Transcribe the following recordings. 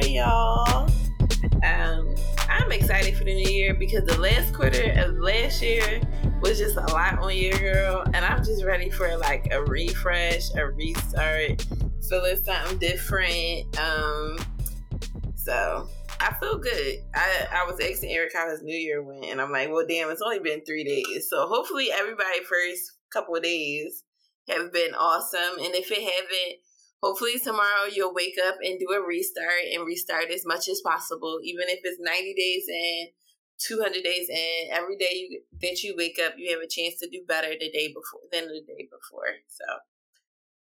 2024, y'all. Um, I'm excited for the new year because the last quarter of last year was just a lot on you, girl. And I'm just ready for like a refresh, a restart, feeling something different. Um, so I feel good. I, I was asking Eric how his new year went, and I'm like, well, damn, it's only been three days. So hopefully everybody first couple of days have been awesome. And if it haven't, hopefully tomorrow you'll wake up and do a restart and restart as much as possible, even if it's 90 days in, 200 days in. Every day you, that you wake up, you have a chance to do better the day before than the day before. So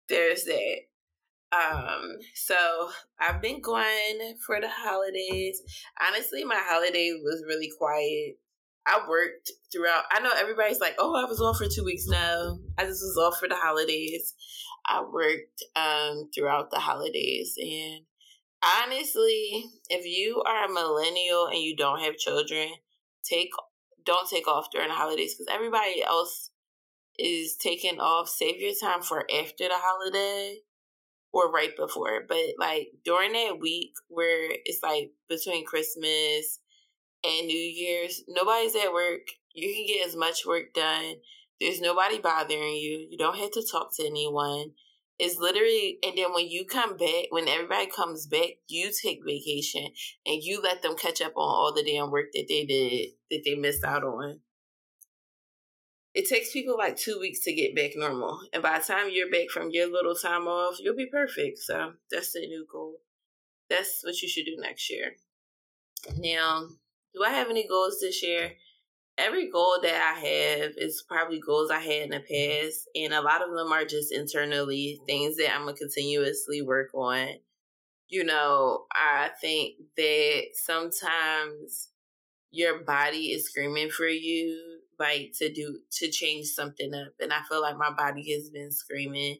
there's that. Um, so I've been going for the holidays. Honestly, my holiday was really quiet. I worked throughout. I know everybody's like, "Oh, I was off for two weeks." No, I just was off for the holidays. I worked um throughout the holidays, and honestly, if you are a millennial and you don't have children, take don't take off during the holidays because everybody else is taking off. Save your time for after the holiday or right before. But like during that week where it's like between Christmas and New Year's, nobody's at work. You can get as much work done. There's nobody bothering you. You don't have to talk to anyone. It's literally, and then when you come back, when everybody comes back, you take vacation and you let them catch up on all the damn work that they did, that they missed out on. It takes people like two weeks to get back normal. And by the time you're back from your little time off, you'll be perfect. So that's the new goal. That's what you should do next year. Now, do I have any goals this year? Every goal that I have is probably goals I had in the past, and a lot of them are just internally things that I'm gonna continuously work on. You know, I think that sometimes your body is screaming for you, like to do to change something up, and I feel like my body has been screaming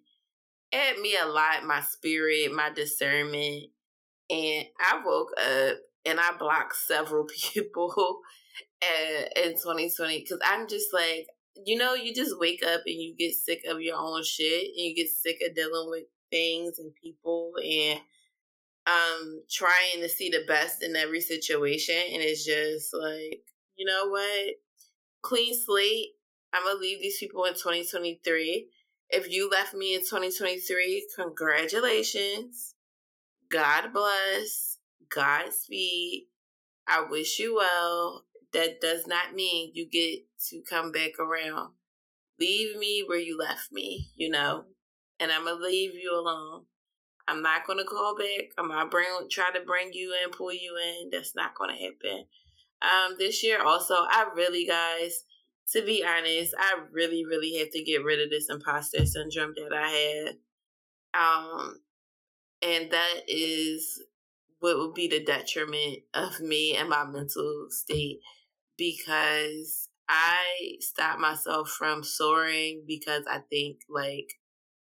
at me a lot. My spirit, my discernment, and I woke up and I blocked several people in 2020 because I'm just like, you know, you just wake up and you get sick of your own shit and you get sick of dealing with things and people and um trying to see the best in every situation and it's just like, you know what? Clean slate. I'm gonna leave these people in 2023. If you left me in 2023, congratulations. God bless. Godspeed. I wish you well. That does not mean you get to come back around. Leave me where you left me, you know, and I'm gonna leave you alone. I'm not gonna call back. I'm not bring try to bring you in, pull you in. That's not gonna happen. Um, this year also, I really, guys, to be honest, I really, really have to get rid of this imposter syndrome that I had. Um, and that is what would be the detriment of me and my mental state because I stopped myself from soaring because I think like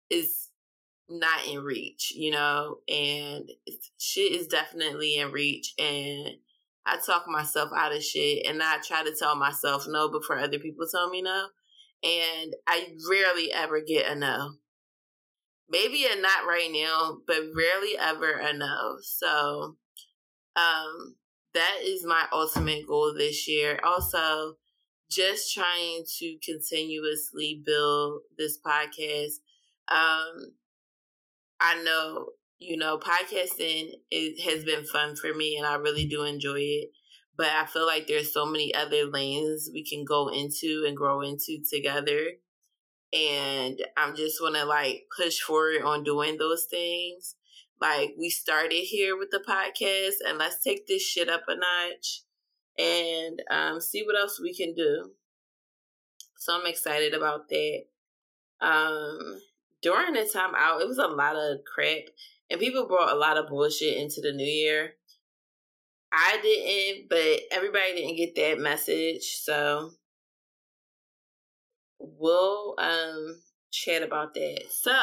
it's not in reach, you know, and shit is definitely in reach and I talk myself out of shit and I try to tell myself no before other people tell me no. And I rarely ever get a no maybe a not right now, but rarely ever a no. So, um, that is my ultimate goal this year. Also, just trying to continuously build this podcast. Um, I know, you know, podcasting it has been fun for me and I really do enjoy it. But I feel like there's so many other lanes we can go into and grow into together and I'm just want to like push forward on doing those things. Like we started here with the podcast, and let's take this shit up a notch and um, see what else we can do. So I'm excited about that. Um, during the time out, it was a lot of crap, and people brought a lot of bullshit into the new year. I didn't, but everybody didn't get that message, so we'll um chat about that. So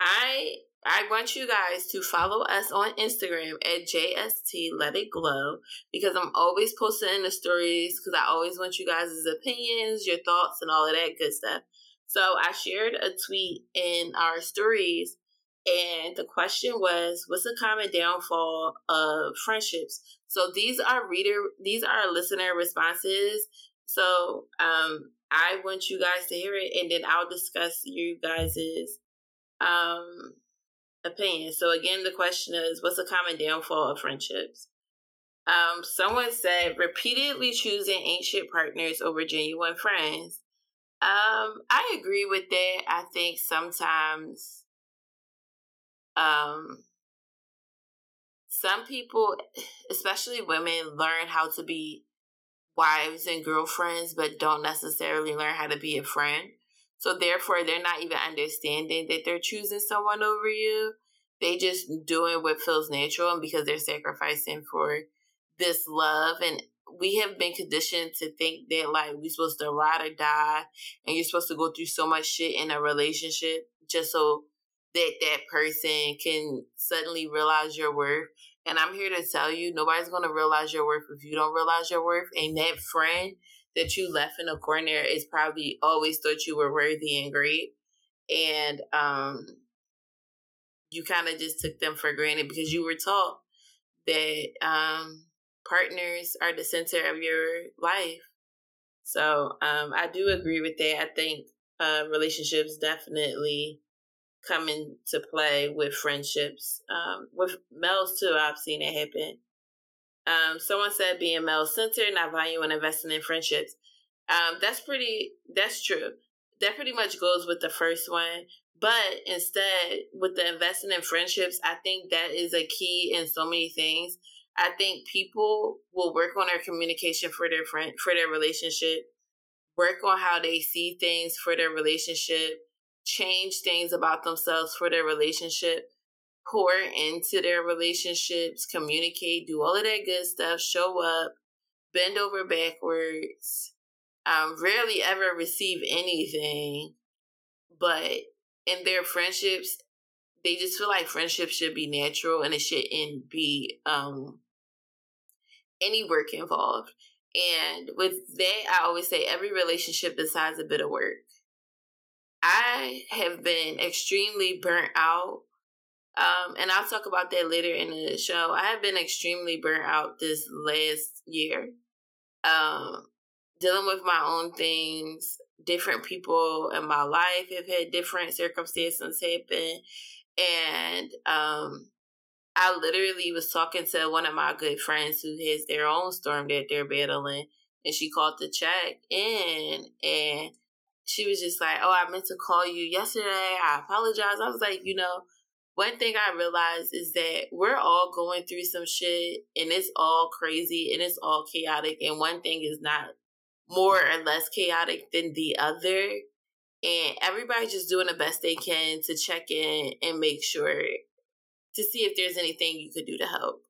I I want you guys to follow us on Instagram at JST Let It Glow because I'm always posting in the stories because I always want you guys' opinions, your thoughts, and all of that good stuff. So I shared a tweet in our stories, and the question was, "What's the common downfall of friendships?" So these are reader, these are listener responses. So um, I want you guys to hear it, and then I'll discuss you guys's um opinion. So again, the question is, what's the common downfall of friendships? Um, someone said repeatedly choosing ancient partners over genuine friends. Um, I agree with that. I think sometimes um some people, especially women, learn how to be wives and girlfriends, but don't necessarily learn how to be a friend. So therefore, they're not even understanding that they're choosing someone over you. They just doing what feels natural, and because they're sacrificing for this love, and we have been conditioned to think that like we're supposed to ride or die, and you're supposed to go through so much shit in a relationship just so that that person can suddenly realize your worth. And I'm here to tell you, nobody's gonna realize your worth if you don't realize your worth. And that friend that you left in a corner is probably always thought you were worthy and great. And um you kind of just took them for granted because you were taught that um partners are the center of your life. So um I do agree with that. I think uh relationships definitely come into play with friendships. Um, with males too, I've seen it happen. Um, someone said being male centered, not valuing investing in friendships. Um, that's pretty. That's true. That pretty much goes with the first one. But instead, with the investing in friendships, I think that is a key in so many things. I think people will work on their communication for their friend for their relationship, work on how they see things for their relationship, change things about themselves for their relationship, pour into their relationships, communicate, do all of that good stuff, show up, bend over backwards, um, rarely ever receive anything. But in their friendships, they just feel like friendship should be natural and it shouldn't be um, any work involved. And with that, I always say every relationship decides a bit of work. I have been extremely burnt out. Um, and I'll talk about that later in the show. I have been extremely burnt out this last year. Um, dealing with my own things, different people in my life have had different circumstances happen. And um, I literally was talking to one of my good friends who has their own storm that they're battling. And she called to check in and she was just like, "Oh, I meant to call you yesterday. I apologize." I was like, you know, one thing I realized is that we're all going through some shit, and it's all crazy and it's all chaotic, and one thing is not more or less chaotic than the other. And everybody's just doing the best they can to check in and make sure to see if there's anything you could do to help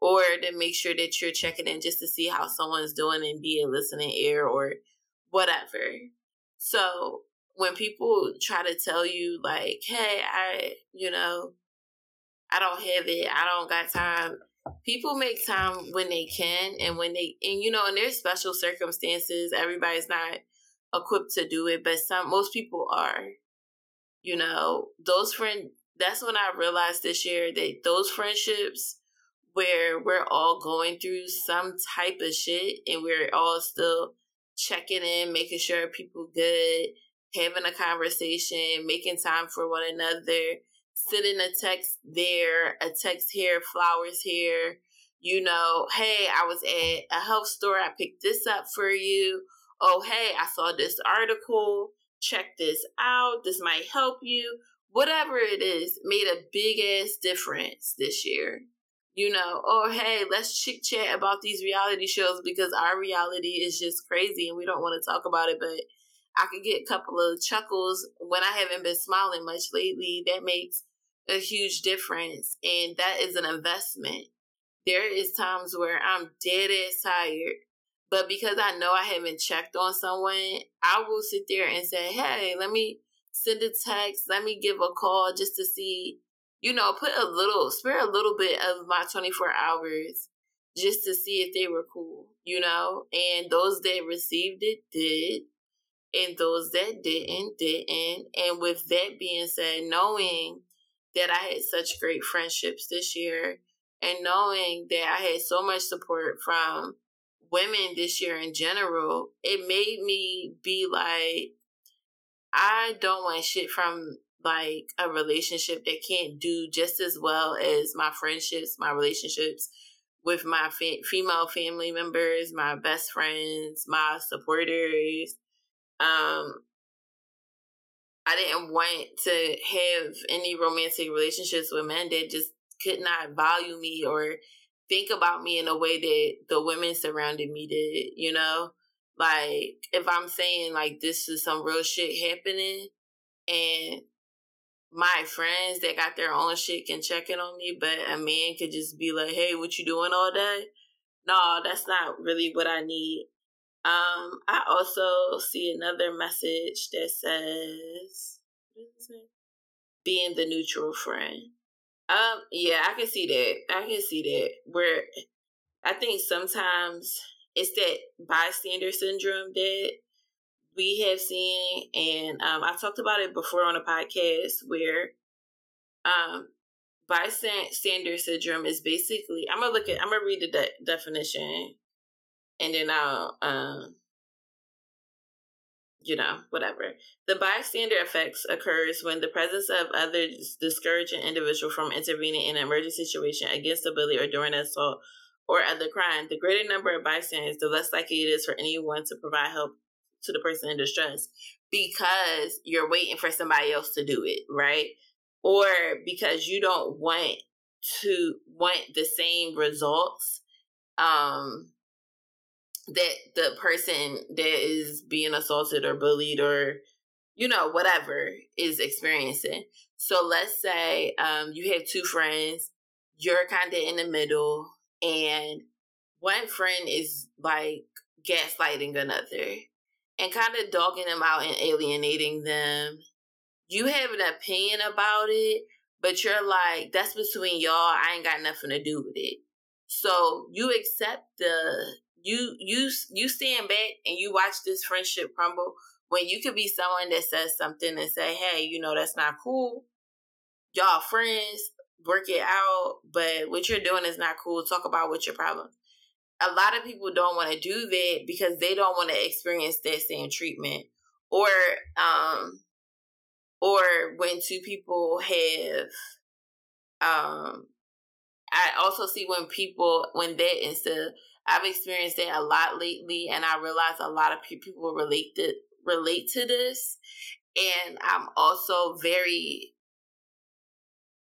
or to make sure that you're checking in just to see how someone's doing and be a listening ear or whatever. So when people try to tell you like, hey, I, you know, I don't have it, I don't got time. People make time when they can and when they and you know, in their special circumstances, everybody's not equipped to do it, but some most people are. You know, those friend that's when I realized this year that those friendships where we're all going through some type of shit and we're all still checking in, making sure people good, having a conversation, making time for one another, sending a text there, a text here, flowers here. You know, hey, I was at a health store, I picked this up for you. Oh, hey, I saw this article. Check this out. This might help you. Whatever it is, made a big ass difference this year you know, or oh, hey, let's chit chat about these reality shows because our reality is just crazy and we don't want to talk about it. But I could get a couple of chuckles when I haven't been smiling much lately. That makes a huge difference. And that is an investment. There is times where I'm dead ass tired. But because I know I haven't checked on someone, I will sit there and say, hey, let me send a text. Let me give a call just to see you know, put a little, spare a little bit of my 24 hours just to see if they were cool, you know? And those that received it did. And those that didn't didn't. And with that being said, knowing that I had such great friendships this year and knowing that I had so much support from women this year in general, it made me be like, I don't want shit from like a relationship that can't do just as well as my friendships, my relationships with my fa- female family members, my best friends, my supporters. Um, I didn't want to have any romantic relationships with men that just could not value me or think about me in a way that the women surrounding me did, you know? Like, if I'm saying, like, this is some real shit happening, and my friends that got their own shit can check in on me, but a man could just be like, hey, what you doing all day? No, that's not really what I need. Um, I also see another message that says, being the neutral friend. Um, yeah, I can see that. I can see that. Where I think sometimes it's that bystander syndrome that we have seen, and um, I talked about it before on a podcast where um, bystander syndrome is basically. I'm gonna look at. I'm gonna read the de- definition, and then I'll um, you know, whatever. The bystander effects occurs when the presence of others discourage an individual from intervening in an emergency situation against a bully or during an assault or other crime. The greater number of bystanders, the less likely it is for anyone to provide help to the person in distress because you're waiting for somebody else to do it, right? Or because you don't want to want the same results um that the person that is being assaulted or bullied or you know whatever is experiencing. So let's say um, you have two friends you're kind of in the middle and one friend is like gaslighting another and kind of dogging them out and alienating them. You have an opinion about it but you're like that's between y'all. I ain't got nothing to do with it. So you accept the you you you stand back and you watch this friendship crumble when you could be someone that says something and say, "Hey, you know that's not cool. Y'all friends, work it out, but what you're doing is not cool. Talk about what your problem." A lot of people don't want to do that because they don't want to experience that same treatment, or um, or when two people have um, I also see when people when that instead I've experienced it a lot lately, and I realize a lot of people relate to relate to this. And I'm also very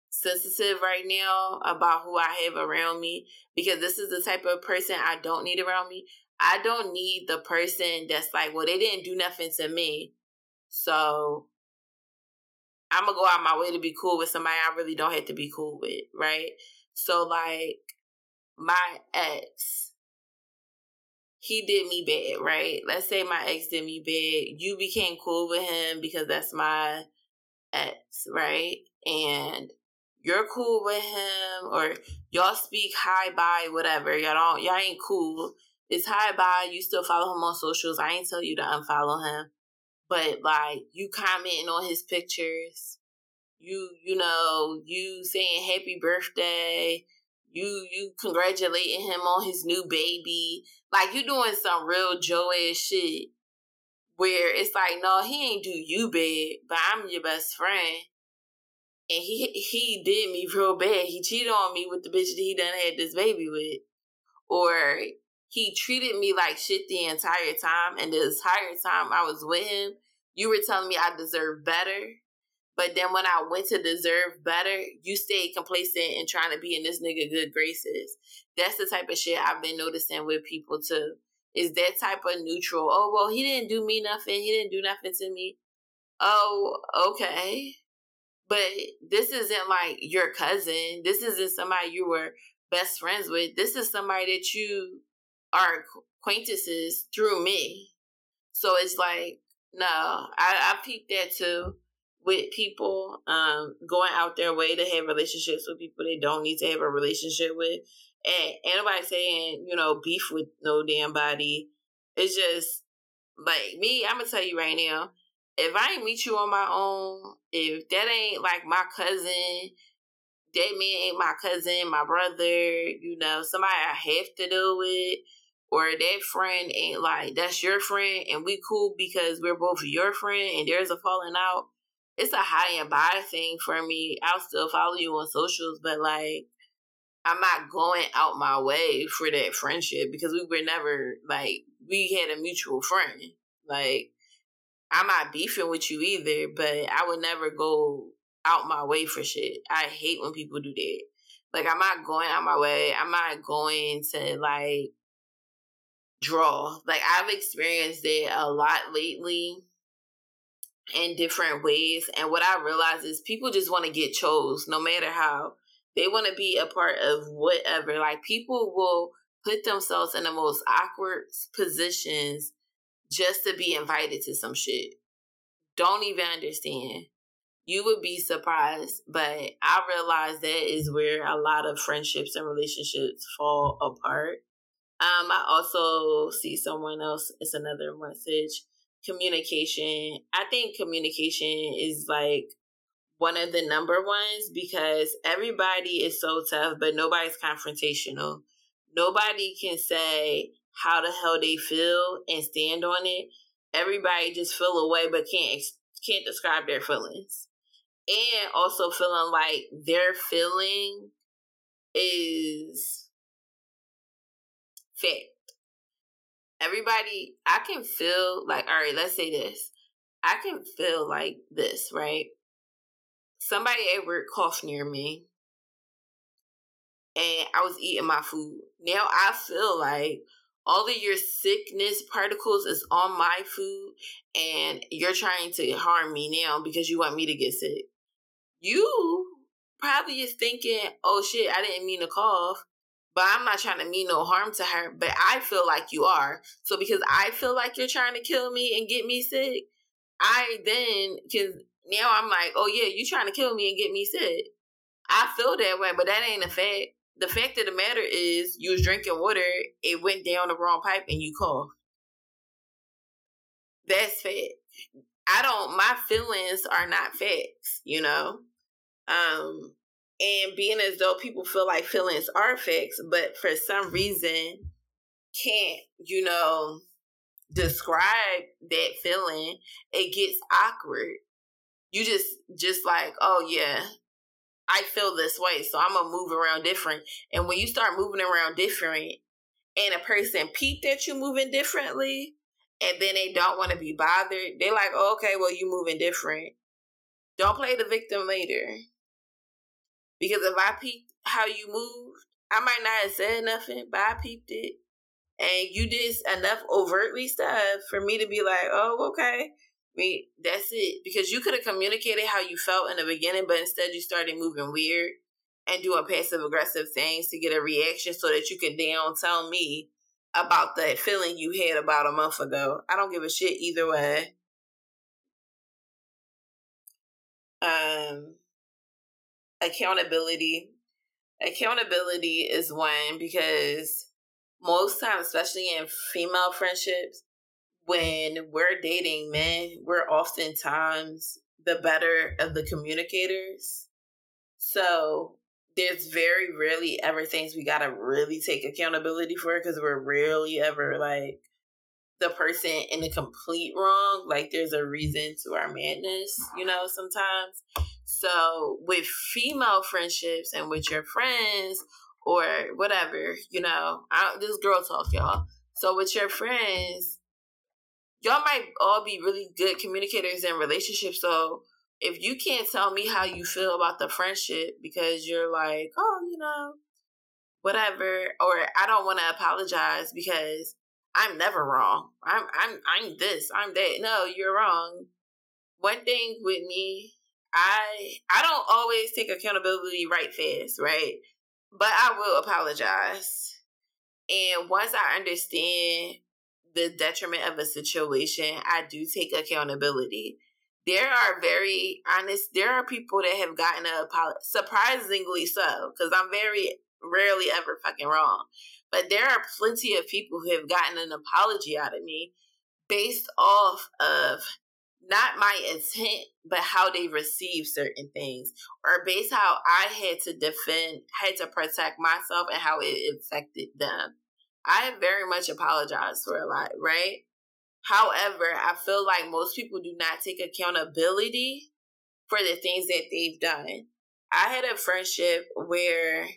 sensitive right now about who I have around me because this is the type of person I don't need around me. I don't need the person that's like, well, they didn't do nothing to me. So I'm gonna go out my way to be cool with somebody I really don't have to be cool with, right? So like my ex, he did me bad, right? Let's say my ex did me bad. You became cool with him because that's my ex, right? And you're cool with him or y'all speak hi bye, whatever. Y'all don't y'all ain't cool. It's hi bye. You still follow him on socials. I ain't tell you to unfollow him. But like you commenting on his pictures. You you know, you saying happy birthday you you congratulating him on his new baby. Like you doing some real Joe ass shit where it's like, no, he ain't do you bad, but I'm your best friend. And he he did me real bad. He cheated on me with the bitch that he done had this baby with. Or he treated me like shit the entire time and the entire time I was with him, you were telling me I deserve better. But then when I went to deserve better, you stayed complacent and trying to be in this nigga good graces. That's the type of shit I've been noticing with people too. Is that type of neutral? Oh well, he didn't do me nothing. He didn't do nothing to me. Oh, okay. But this isn't like your cousin. This isn't somebody you were best friends with. This is somebody that you are acquaintances through me. So it's like, no, I, I peeped that too with people, um, going out their way to have relationships with people they don't need to have a relationship with. And anybody saying, you know, beef with no damn body. It's just Like me, I'm gonna tell you right now, if I ain't meet you on my own, if that ain't like my cousin, that man ain't my cousin, my brother, you know, somebody I have to deal with, or that friend ain't like that's your friend and we cool because we're both your friend and there's a falling out. It's a high and by thing for me. I'll still follow you on socials, but like I'm not going out my way for that friendship because we were never like we had a mutual friend. Like I'm not beefing with you either, but I would never go out my way for shit. I hate when people do that. Like I'm not going out my way. I'm not going to like draw. Like I've experienced it a lot lately in different ways. And what I realize is people just want to get chose no matter how. They want to be a part of whatever. Like people will put themselves in the most awkward positions just to be invited to some shit. Don't even understand. You would be surprised, but I realize that is where a lot of friendships and relationships fall apart. Um, I also see someone else. It's another message. Communication. I think communication is like one of the number ones because everybody is so tough, but nobody's confrontational. Nobody can say how the hell they feel and stand on it. Everybody just feel away, but can't can't describe their feelings, and also feeling like their feeling is fact. Everybody, I can feel like all right. Let's say this. I can feel like this, right? somebody at work coughed near me and I was eating my food. Now I feel like all of your sickness particles is on my food and you're trying to harm me now because you want me to get sick. You probably is thinking, oh shit, I didn't mean to cough. But I'm not trying to mean no harm to her. But I feel like you are. So because I feel like you're trying to kill me and get me sick, I then can now I'm like, oh yeah, you're trying to kill me and get me sick. I feel that way, but that ain't a fact. The fact of the matter is, you was drinking water, it went down the wrong pipe, and you coughed. That's fact. I don't. My feelings are not facts. You know, um, and being as though people feel like feelings are fixed, but for some reason can't, you know, describe that feeling, it gets awkward you just just like, oh yeah, I feel this way, so I'm gonna move around different. And when you start moving around different, and a person peep that you moving differently, and then they don't want to be bothered, they're like, oh, okay, well you moving different. Don't play the victim later. Because if I peeped how you moved, I might not have said nothing, but I peeped it. And you did enough overtly stuff for me to be like, oh, okay. I mean, that's it. Because you could have communicated how you felt in the beginning, but instead you started moving weird and doing passive aggressive things to get a reaction so that you could down tell me about that feeling you had about a month ago. I don't give a shit either way. Um accountability. Accountability is one because most times, especially in female friendships, when we're dating men, we're oftentimes the better of the communicators. So there's very rarely ever things we gotta really take accountability for because we're rarely ever like the person in the complete wrong. Like there's a reason to our madness, you know, sometimes. So with female friendships and with your friends or whatever, you know, I, this girl talk, y'all. So with your friends, y'all might all be really good communicators in relationships. So if you can't tell me how you feel about the friendship because you're like, oh, you know, whatever, or I don't want to apologize because I'm never wrong. I'm I'm I'm this. I'm that. No, you're wrong. One thing with me, I I don't always take accountability right fast, right? But I will apologize. And once I understand the detriment of a situation, I do take accountability. There are very honest, there are people that have gotten a apology, surprisingly so, because I'm very rarely ever fucking wrong. But there are plenty of people who have gotten an apology out of me based off of not my intent, but how they receive certain things, or based how I had to defend, had to protect myself, and how it affected them. I very much apologize for a lot, right? However, I feel like most people do not take accountability for the things that they've done. I had a friendship where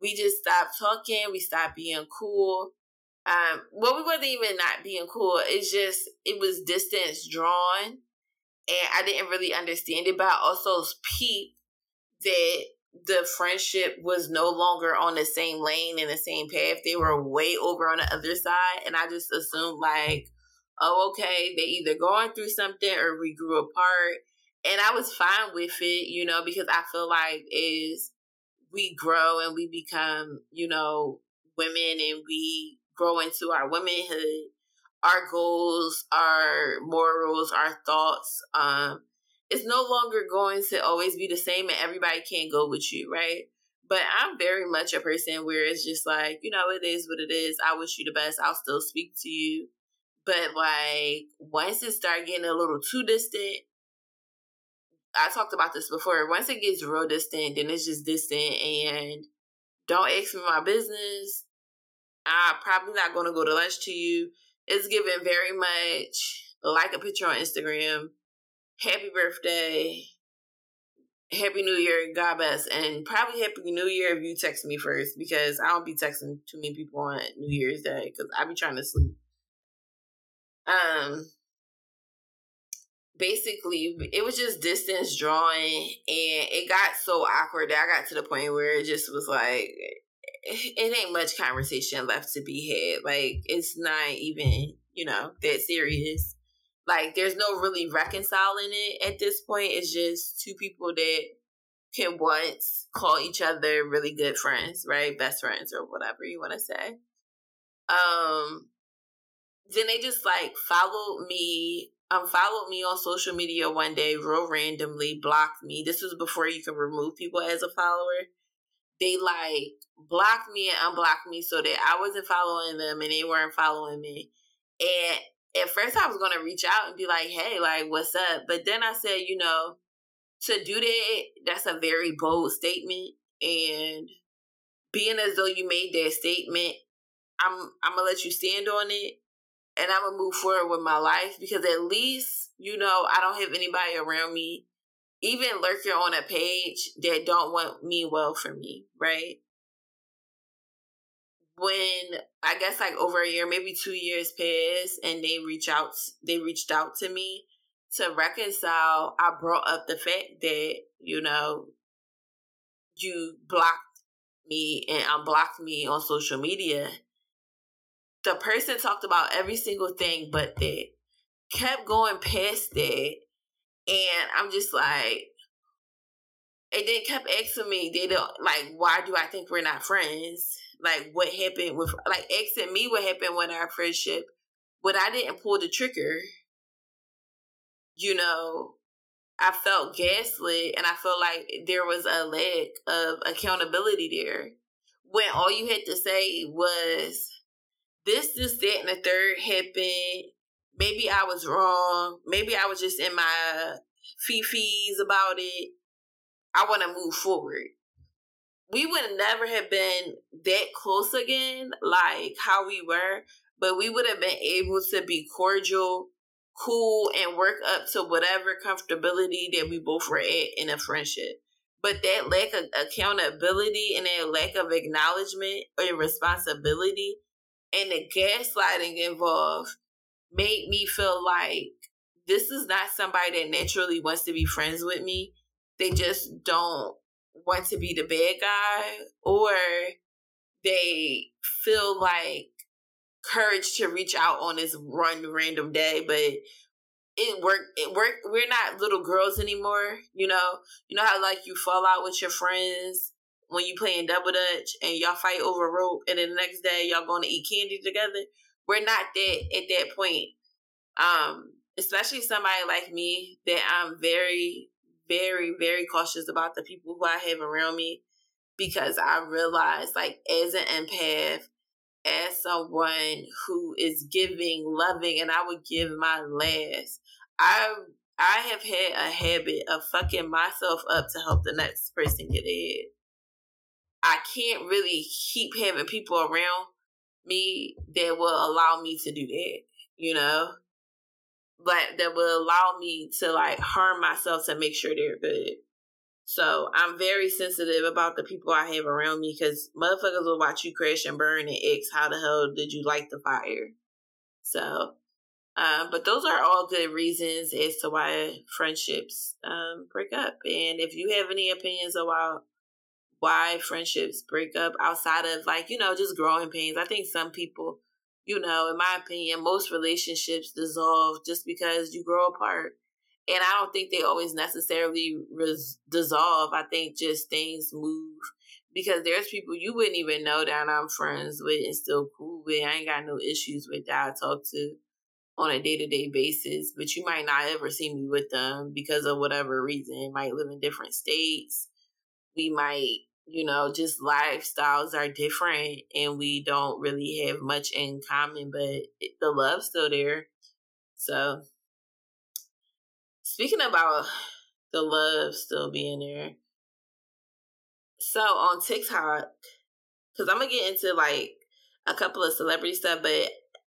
we just stopped talking, we stopped being cool. Um, well, we wasn't even not being cool. It's just it was distance drawn, and I didn't really understand it. But I also peeped that the friendship was no longer on the same lane and the same path. They were way over on the other side, and I just assumed like, oh, okay, they either going through something or we grew apart, and I was fine with it, you know, because I feel like is we grow and we become, you know, women and we grow into our womanhood, our goals, our morals, our thoughts, um, it's no longer going to always be the same and everybody can't go with you, right? But I'm very much a person where it's just like, you know, it is what it is. I wish you the best. I'll still speak to you. But like once it start getting a little too distant, I talked about this before. Once it gets real distant, then it's just distant and don't ask me my business. I'm probably not going to go to lunch to you. It's given very much like a picture on Instagram. Happy birthday. Happy New Year, God bless, and probably Happy New Year if you text me first because I don't be texting too many people on New Year's Day because I be trying to sleep. Um, basically, it was just distance drawing, and it got so awkward that I got to the point where it just was like, it ain't much conversation left to be had. Like it's not even, you know, that serious. Like there's no really reconciling it at this point. It's just two people that can once call each other really good friends, right? Best friends or whatever you want to say. Um then they just like followed me um followed me on social media one day real randomly blocked me this was before you could remove people as a follower they like blocked me and unblocked me so that I wasn't following them and they weren't following me. And at first I was gonna reach out and be like, hey, like what's up? But then I said, you know, to do that, that's a very bold statement. And being as though you made that statement, I'm I'm gonna let you stand on it and I'm gonna move forward with my life because at least, you know, I don't have anybody around me even lurking on a page that don't want me well for me, right? When I guess like over a year, maybe two years passed, and they reach out, they reached out to me to reconcile. I brought up the fact that you know you blocked me and unblocked me on social media. The person talked about every single thing, but that kept going past that and I'm just like, and they kept asking me, they don't like, why do I think we're not friends? Like, what happened with, like, asking me what happened with our friendship, but I didn't pull the trigger. You know, I felt gaslit, and I felt like there was a lack of accountability there. When all you had to say was, this, this, that, and the third happened maybe I was wrong. Maybe I was just in my fifis about it. I want to move forward. We would never have been that close again, like how we were, but we would have been able to be cordial, cool, and work up to whatever comfortability that we both were at in a friendship. But that lack of accountability and that lack of acknowledgement or responsibility and the gaslighting involved made me feel like this is not somebody that naturally wants to be friends with me. They just don't want to be the bad guy or they feel like courage to reach out on this one random day, but it worked it worked we're not little girls anymore, you know. You know how like you fall out with your friends when you playing double dutch and y'all fight over rope and then the next day y'all going to eat candy together we're not that at that point. Um, especially somebody like me that I'm very, very, very cautious about the people who I have around me because I realize like as an empath, as someone who is giving, loving, and I would give my last. I I have had a habit of fucking myself up to help the next person get ahead. I can't really keep having people around me that will allow me to do that, you know? Like that will allow me to like harm myself to make sure they're good. So I'm very sensitive about the people I have around me because motherfuckers will watch you crash and burn and ask how the hell did you light the fire. So, uh, but those are all good reasons as to why friendships um, break up. And if you have any opinions about why friendships break up outside of like you know just growing pains, I think some people, you know, in my opinion, most relationships dissolve just because you grow apart and I don't think they always necessarily res- dissolve. I think just things move because there's people you wouldn't even know that I'm friends with and still cool with. I ain't got no issues with that I talk to on a day to day basis, but you might not ever see me with them because of whatever reason. Might live in different states. We might, you know, just lifestyles are different and we don't really have much in common, but the love's still there. So Speaking about the love still being there. So on TikTok, because I'm gonna get into like a couple of celebrity stuff, but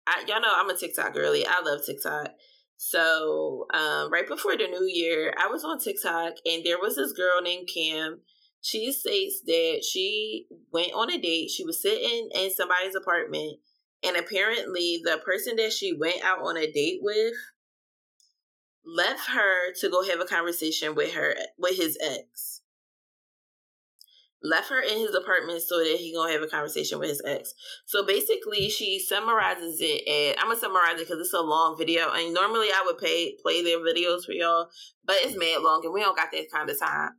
I, y'all know I'm a TikTok girly. I love TikTok. So um, right before the new year, I was on TikTok and there was this girl named Kim. She states that she went on a date. She was sitting in somebody's apartment, and apparently the person that she went out on a date with left her to go have a conversation with her with his ex. Left her in his apartment so that he gonna have a conversation with his ex. So basically, she summarizes it. And I'm gonna summarize it because it's a long video. And normally I would pay play their videos for y'all, but it's mad long, and we don't got that kind of time.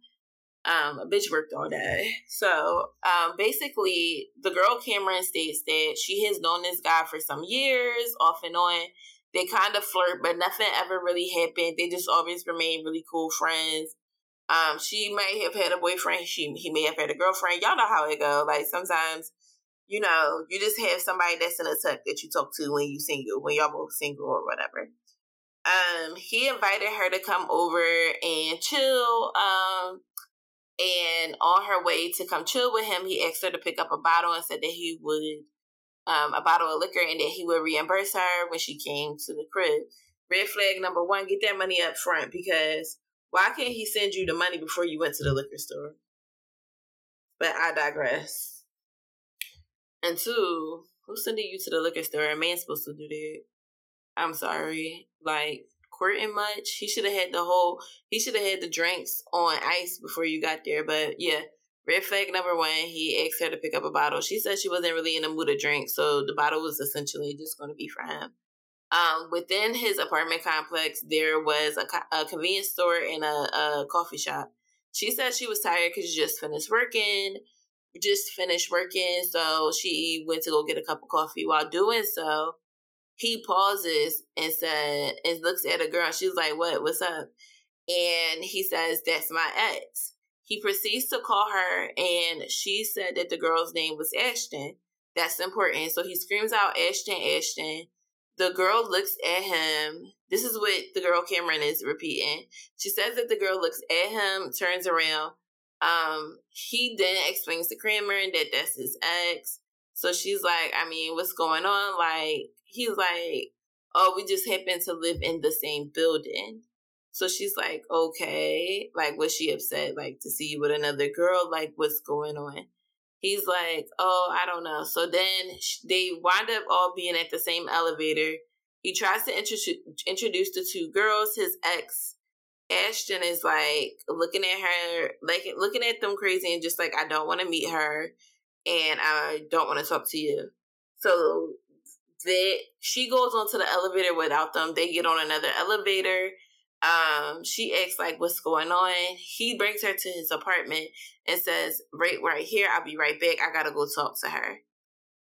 Um, a bitch worked all day. So um, basically, the girl Cameron states that she has known this guy for some years, off and on they kind of flirt, but nothing ever really happened. They just always remain really cool friends. Um, she may have had a boyfriend. She he may have had a girlfriend. Y'all know how it go. Like sometimes, you know, you just have somebody that's in a tuck that you talk to when you single, when y'all both single or whatever. Um, he invited her to come over and chill. Um, and on her way to come chill with him, he asked her to pick up a bottle and said that he would um, a bottle of liquor and that he would reimburse her when she came to the crib. Red flag number one, get that money up front because why can't he send you the money before you went to the liquor store? But I digress. And two, who's sending you to the liquor store? A man's supposed to do that. I'm sorry. Like, courting much. He should have had the whole, he should have had the drinks on ice before you got there. But yeah, Red flag number one, he asked her to pick up a bottle. She said she wasn't really in the mood to drink, so the bottle was essentially just going to be for him. Um, within his apartment complex, there was a, a convenience store and a, a coffee shop. She said she was tired because she just finished working, just finished working, so she went to go get a cup of coffee. While doing so, he pauses and said and looks at a girl. She's like, "What? What's up?" And he says, "That's my ex." He proceeds to call her, and she said that the girl's name was Ashton. That's important. So he screams out, Ashton, Ashton. The girl looks at him. This is what the girl Cameron is repeating. She says that the girl looks at him, turns around. Um, he then explains to Cameron that that's his ex. So she's like, I mean, what's going on? Like, he's like, oh, we just happen to live in the same building. So she's like, okay, like, was she upset, like, to see you with another girl? Like, what's going on? He's like, oh, I don't know. So then they wind up all being at the same elevator. He tries to introduce introduce the two girls. His ex, Ashton, is like looking at her, like looking at them crazy, and just like, I don't want to meet her, and I don't want to talk to you. So that she goes onto the elevator without them. They get on another elevator. Um she asks like what's going on? He brings her to his apartment and says right right here. I'll be right back. I gotta go talk to her.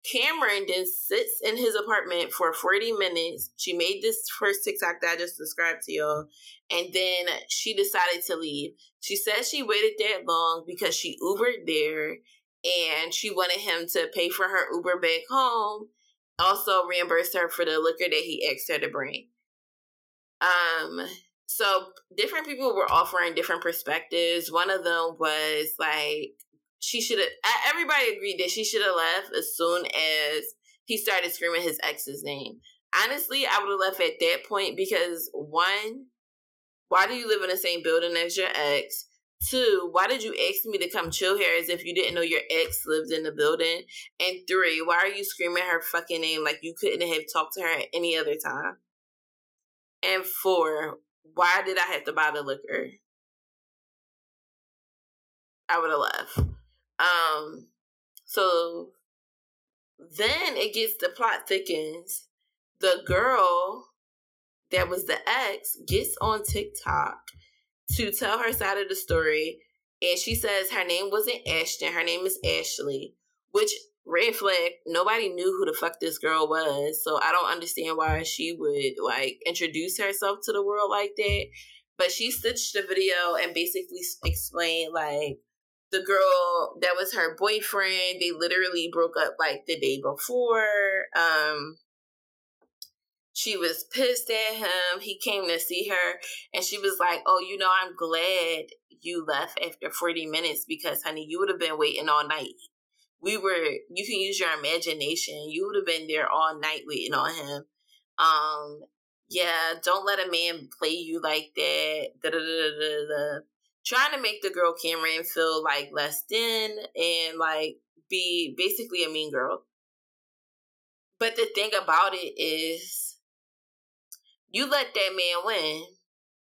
Cameron then sits in his apartment for 40 minutes. She made this first tiktok that i just described to y'all and then she decided to leave. She said she waited that long because she ubered there and she wanted him to pay for her Uber back home, also reimbursed her for the liquor that he asked her to bring. Um, so different people were offering different perspectives. One of them was like she should have. Everybody agreed that she should have left as soon as he started screaming his ex's name. Honestly, I would have left at that point because one, why do you live in the same building as your ex? Two, why did you ask me to come chill here as if you didn't know your ex lived in the building? And three, why are you screaming her fucking name like you couldn't have talked to her at any other time? And four, why did I have to buy the liquor? I would have left. Um, so then it gets the plot thickens. The girl that was the ex gets on TikTok to tell her side of the story. And she says her name wasn't Ashton, her name is Ashley, which red flag, nobody knew who the fuck this girl was. So I don't understand why she would like introduce herself to the world like that. But she stitched the video and basically explained like the girl that was her boyfriend, they literally broke up like the day before. Um she was pissed at him. He came to see her and she was like, Oh, you know, I'm glad you left after 40 minutes because, honey, you would have been waiting all night. We were, you can use your imagination. You would have been there all night waiting on him. Um, yeah, don't let a man play you like that. Da, da, da, Trying to make the girl Cameron feel like less than and like be basically a mean girl. But the thing about it is, you let that man win.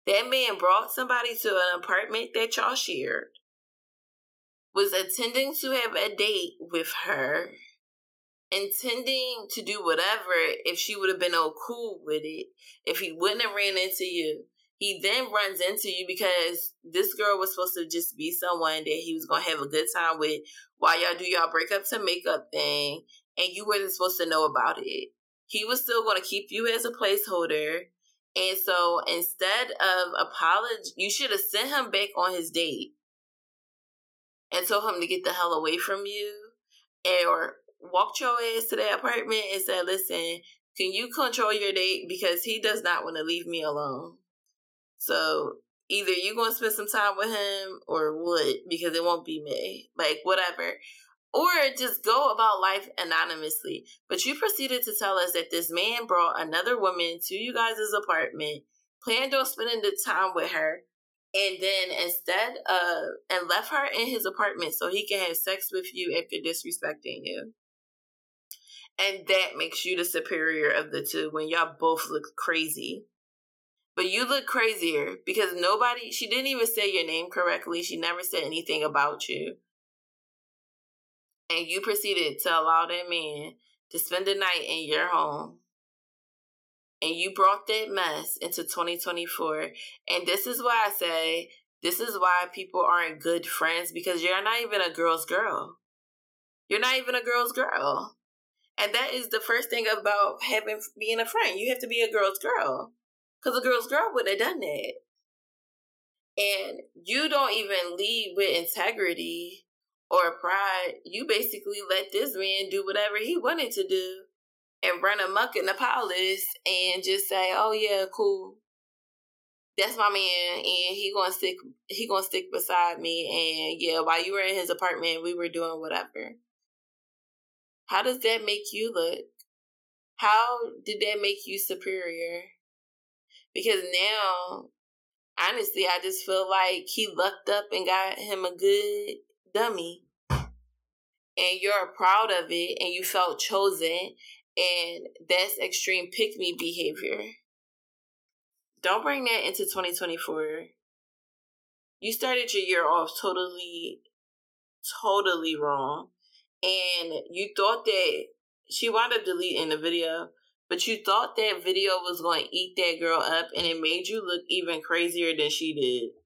That man brought somebody to an apartment that y'all shared, was intending to have a date with her, intending to do whatever if she would have been all cool with it, if he wouldn't have ran into you. He then runs into you because this girl was supposed to just be someone that he was gonna have a good time with while y'all do y'all breakup to makeup thing, and you weren't supposed to know about it. He was still gonna keep you as a placeholder and so instead of apology, you should have sent him back on his date and told him to get the hell away from you or walked your ass to that apartment and said, listen, can you control your date? Because he does not want to leave me alone. So either you're going to spend some time with him or what, because it won't be me. Like, whatever or just go about life anonymously. But you proceeded to tell us that this man brought another woman to you guys' apartment, planned on spending the time with her, and then instead of and left her in his apartment so he can have sex with you after disrespecting you. And that makes you the superior of the two when y'all both look crazy. But you look crazier because nobody, she didn't even say your name correctly. She never said anything about you and you proceeded to allow that man to spend the night in your home and you brought that mess into 2024 and this is why i say this is why people aren't good friends because you're not even a girl's girl. You're not even a girl's girl. And that is the first thing about having being a friend. You have to be a girl's girl because a girl's girl would have done that. And you don't even lead with integrity or pride, you basically let this man do whatever he wanted to do and run amok in the palace and just say, "Oh yeah, cool. That's my man, and he gonna stick. He gonna stick beside me. And yeah, while you were in his apartment, we were doing whatever." How does that make you look? How did that make you superior? Because now, honestly, I just feel like he lucked up and got him a good dummy and you're proud of it and you felt chosen and that's extreme pick me behavior. Don't bring that into 2024. You started your year off totally, totally wrong. And you thought that she wound up deleting the video, but you thought that video was going to eat that girl up and it made you look even crazier than she did.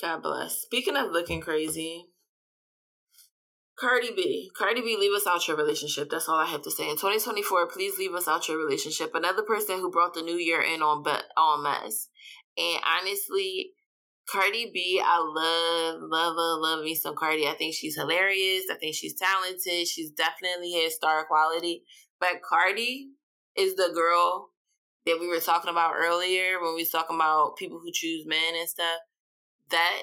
God bless. Speaking of looking crazy, Cardi B. Cardi B, leave us out your relationship. That's all I have to say. In 2024, please leave us out your relationship. Another person who brought the new year in on but on mess. And honestly, Cardi B, I love, love, love, love me some Cardi. I think she's hilarious. I think she's talented. She's definitely has star quality. But Cardi is the girl that we were talking about earlier when we was talking about people who choose men and stuff. That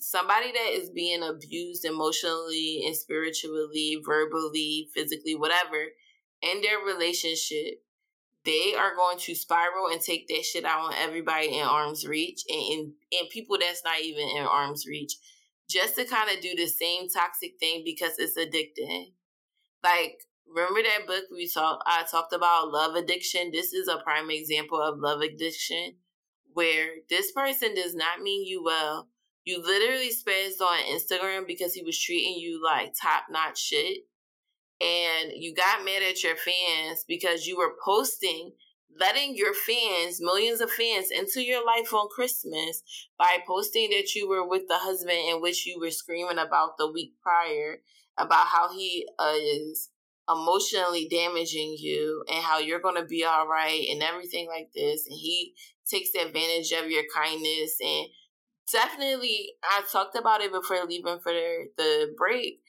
somebody that is being abused emotionally and spiritually, verbally, physically, whatever, in their relationship, they are going to spiral and take that shit out on everybody in arm's reach and, and, and people that's not even in arm's reach just to kind of do the same toxic thing because it's addicting. Like, remember that book we talked I talked about love addiction? This is a prime example of love addiction where this person does not mean you well. You literally spazzed on Instagram because he was treating you like top notch shit and you got mad at your fans because you were posting letting your fans, millions of fans, into your life on Christmas by posting that you were with the husband in which you were screaming about the week prior about how he is emotionally damaging you and how you're going to be all right and everything like this. And he takes advantage of your kindness. And definitely, I talked about it before leaving for the, the break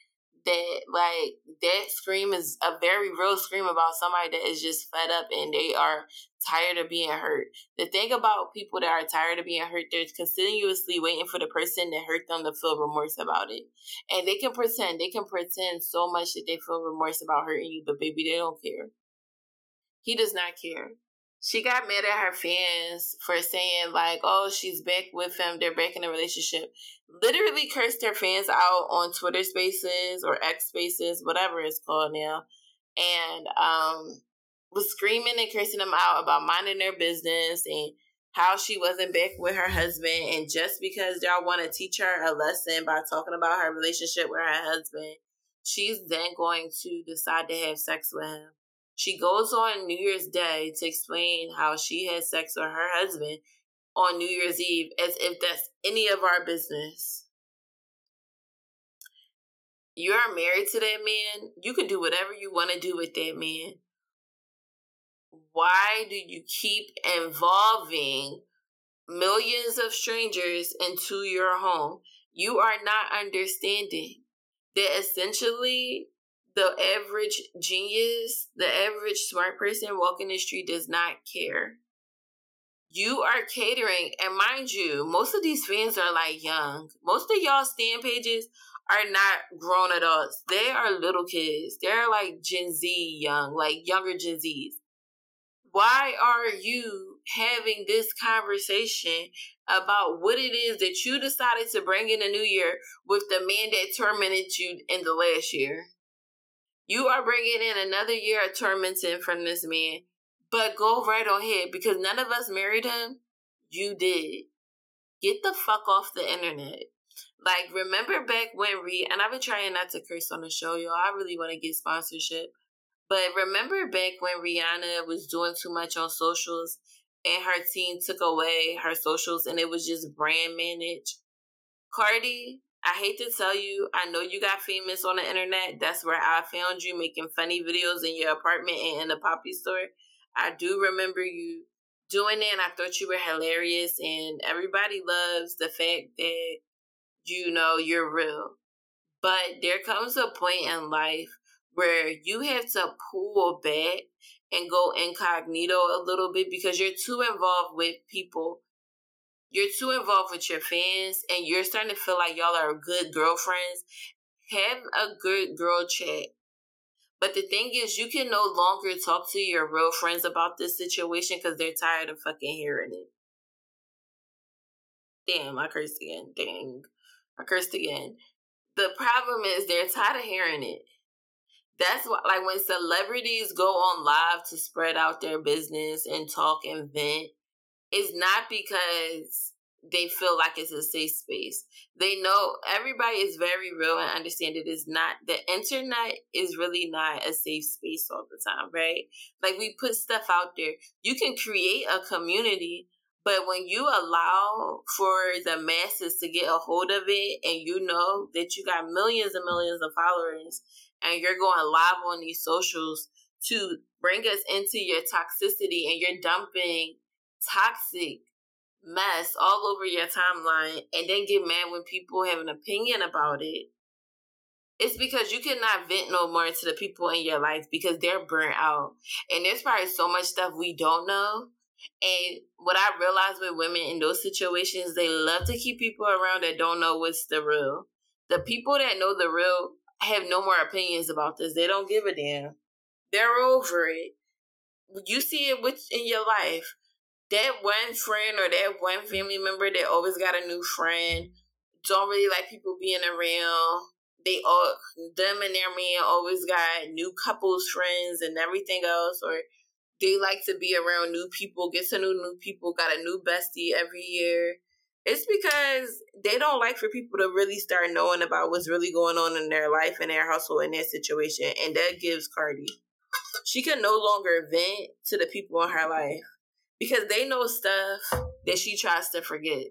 that like that scream is a very real scream about somebody that is just fed up and they are tired of being hurt. The thing about people that are tired of being hurt, they're continuously waiting for the person that hurt them to feel remorse about it. And they can pretend, they can pretend so much that they feel remorse about hurting you, but baby, they don't care. He does not care she got mad at her fans for saying like, "Oh, she's back with him. They're back in a relationship." Literally cursed her fans out on Twitter Spaces or X Spaces, whatever it's called now, and um, was screaming and cursing them out about minding their business and how she wasn't back with her husband. And just because y'all want to teach her a lesson by talking about her relationship with her husband, she's then going to decide to have sex with him. She goes on New Year's Day to explain how she had sex with her husband on New Year's Eve as if that's any of our business. You are married to that man. You can do whatever you want to do with that man. Why do you keep involving millions of strangers into your home? You are not understanding that essentially the average genius, the average smart person walking the street does not care. You are catering, and mind you, most of these fans are like young. Most of y'all stand pages are not grown adults. They are little kids. They're like Gen Z young, like younger Gen Zs. Why are you having this conversation about what it is that you decided to bring in the new year with the man that tormented you in the last year? You are bringing in another year of tormenting from this man, but go right on ahead because none of us married him. You did. Get the fuck off the internet. Like, remember back when Rih, and I've been trying not to curse on the show, y'all. I really want to get sponsorship. But remember back when Rihanna was doing too much on socials and her team took away her socials and it was just brand managed? Cardi I hate to tell you, I know you got famous on the internet. That's where I found you making funny videos in your apartment and in the poppy store. I do remember you doing that, and I thought you were hilarious. And everybody loves the fact that you know you're real. But there comes a point in life where you have to pull back and go incognito a little bit because you're too involved with people you're too involved with your fans and you're starting to feel like y'all are good girlfriends, have a good girl chat. But the thing is, you can no longer talk to your real friends about this situation because they're tired of fucking hearing it. Damn, I cursed again. Dang. I cursed again. The problem is they're tired of hearing it. That's why, like, when celebrities go on live to spread out their business and talk and vent, it's not because they feel like it's a safe space. They know everybody is very real and understand it is not the internet is really not a safe space all the time, right? Like we put stuff out there. You can create a community, but when you allow for the masses to get a hold of it and you know that you got millions and millions of followers and you're going live on these socials to bring us into your toxicity and you're dumping toxic mess all over your timeline and then get mad when people have an opinion about it, it's because you cannot vent no more to the people in your life because they're burnt out. And there's probably so much stuff we don't know. And what I realize with women in those situations, they love to keep people around that don't know what's the real. The people that know the real have no more opinions about this. They don't give a damn. They're over it. You see it with in your life. That one friend or that one family member that always got a new friend, don't really like people being around. They all them and their man always got new couples friends and everything else, or they like to be around new people, get to know new people, got a new bestie every year. It's because they don't like for people to really start knowing about what's really going on in their life and their household and their situation. And that gives Cardi. She can no longer vent to the people in her life because they know stuff that she tries to forget.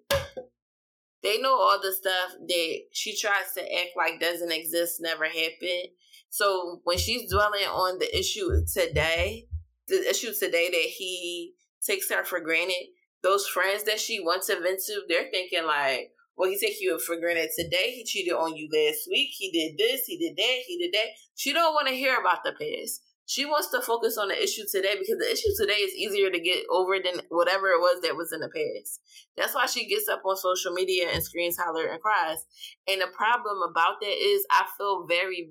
They know all the stuff that she tries to act like doesn't exist, never happened. So when she's dwelling on the issue today, the issue today that he takes her for granted, those friends that she to vent to, they're thinking like, well, he take you for granted today. He cheated on you last week. He did this. He did that. He did that. She don't want to hear about the past. She wants to focus on the issue today because the issue today is easier to get over than whatever it was that was in the past. That's why she gets up on social media and screams, holler, and cries. And the problem about that is I feel very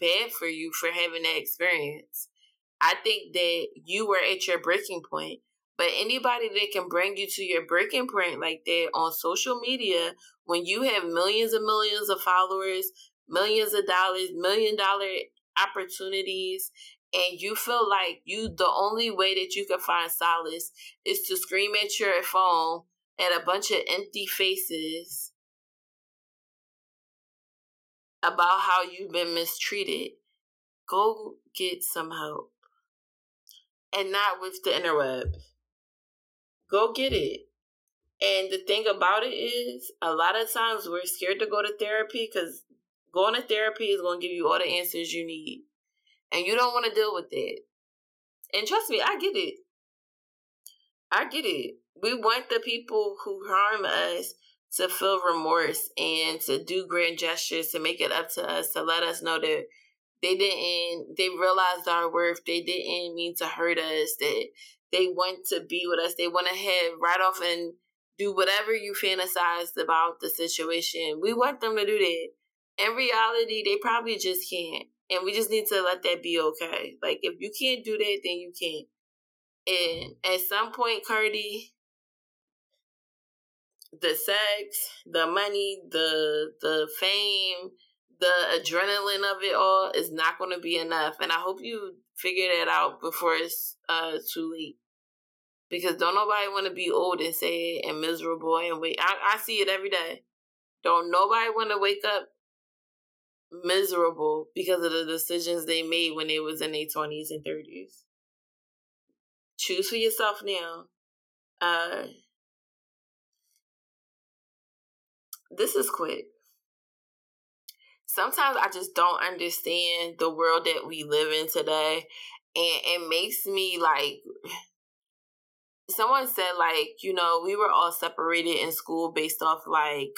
bad for you for having that experience. I think that you were at your breaking point. But anybody that can bring you to your breaking point like that on social media, when you have millions and millions of followers, millions of dollars, million dollar opportunities, and you feel like you the only way that you can find solace is to scream at your phone at a bunch of empty faces about how you've been mistreated, go get some help and not with the interweb. Go get it. And the thing about it is, a lot of times we're scared to go to therapy because going to therapy is going to give you all the answers you need. And you don't want to deal with that. And trust me, I get it. I get it. We want the people who harm us to feel remorse and to do grand gestures to make it up to us to let us know that they didn't they realized our worth they didn't mean to hurt us that they want to be with us they want to head right off and do whatever you fantasized about the situation we want them to do that in reality they probably just can't and we just need to let that be okay like if you can't do that then you can't and at some point cardi the sex the money the the fame the adrenaline of it all is not going to be enough. And I hope you figure that out before it's uh, too late. Because don't nobody want to be old and sad and miserable and wait. I, I see it every day. Don't nobody want to wake up miserable because of the decisions they made when they was in their 20s and 30s. Choose for yourself now. Uh, this is quick sometimes I just don't understand the world that we live in today. And it makes me like someone said like, you know, we were all separated in school based off like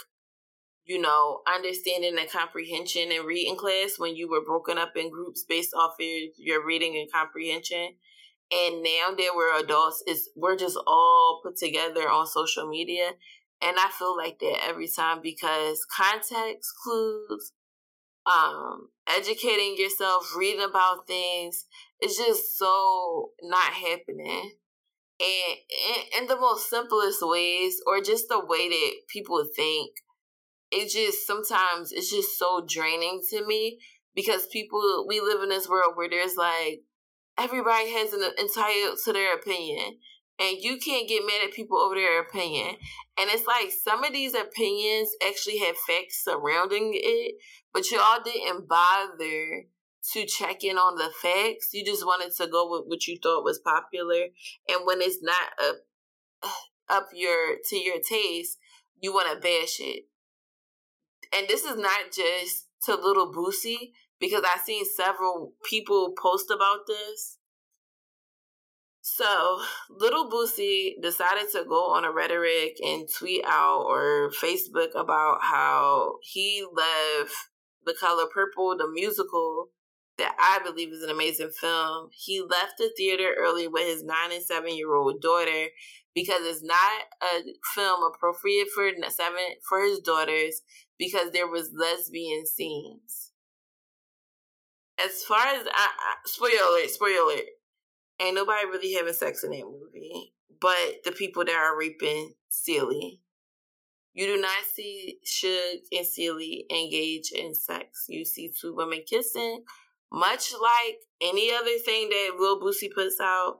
you know, understanding and comprehension and reading class when you were broken up in groups based off of your reading and comprehension. And now that we're adults, is we're just all put together on social media. And I feel like that every time because context clues, um, educating yourself, reading about things, it's just so not happening. And in, in the most simplest ways, or just the way that people think, it just sometimes it's just so draining to me because people we live in this world where there's like everybody has an entitled to their opinion and you can't get mad at people over their opinion. And it's like some of these opinions actually have facts surrounding it, but y'all didn't bother to check in on the facts. You just wanted to go with what you thought was popular, and when it's not up up your to your taste, you want to bash it. And this is not just to little Boosie because I've seen several people post about this So, Little Boosie decided to go on a rhetoric and tweet out or Facebook about how he left The Color Purple, the musical, that I believe is an amazing film. He left the theater early with his nine and seven year old daughter because it's not a film appropriate for seven for his daughters because there was lesbian scenes. As far as I, I spoiler alert, spoiler alert, ain't nobody really having sex in that movie, but the people that are raping Celie. You do not see Shug and Celie engage in sex. You see two women kissing, much like any other thing that Lil Boosie puts out.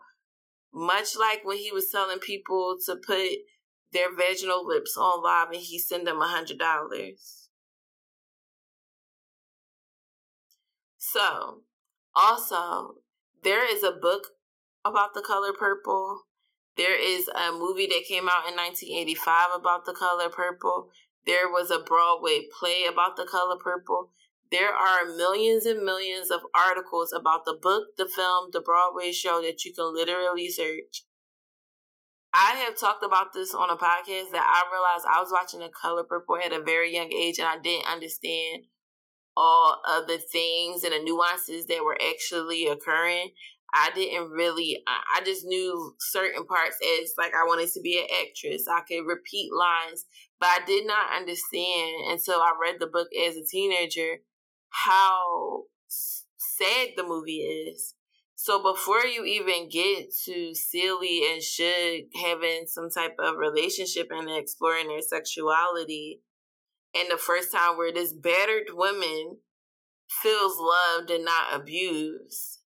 Much like when he was telling people to put their vaginal lips on live and he send them a hundred dollars. So, also, there is a book about the color purple. There is a movie that came out in 1985 about the color purple. There was a Broadway play about the color purple. There are millions and millions of articles about the book, the film, the Broadway show that you can literally search. I have talked about this on a podcast that I realized I was watching The Color Purple at a very young age and I didn't understand all of the things and the nuances that were actually occurring. I didn't really, I just knew certain parts as like I wanted to be an actress. I could repeat lines, but I did not understand until I read the book as a teenager how sad the movie is. So before you even get to Celie and Shug having some type of relationship and exploring their sexuality, and the first time where this battered woman feels loved and not abused,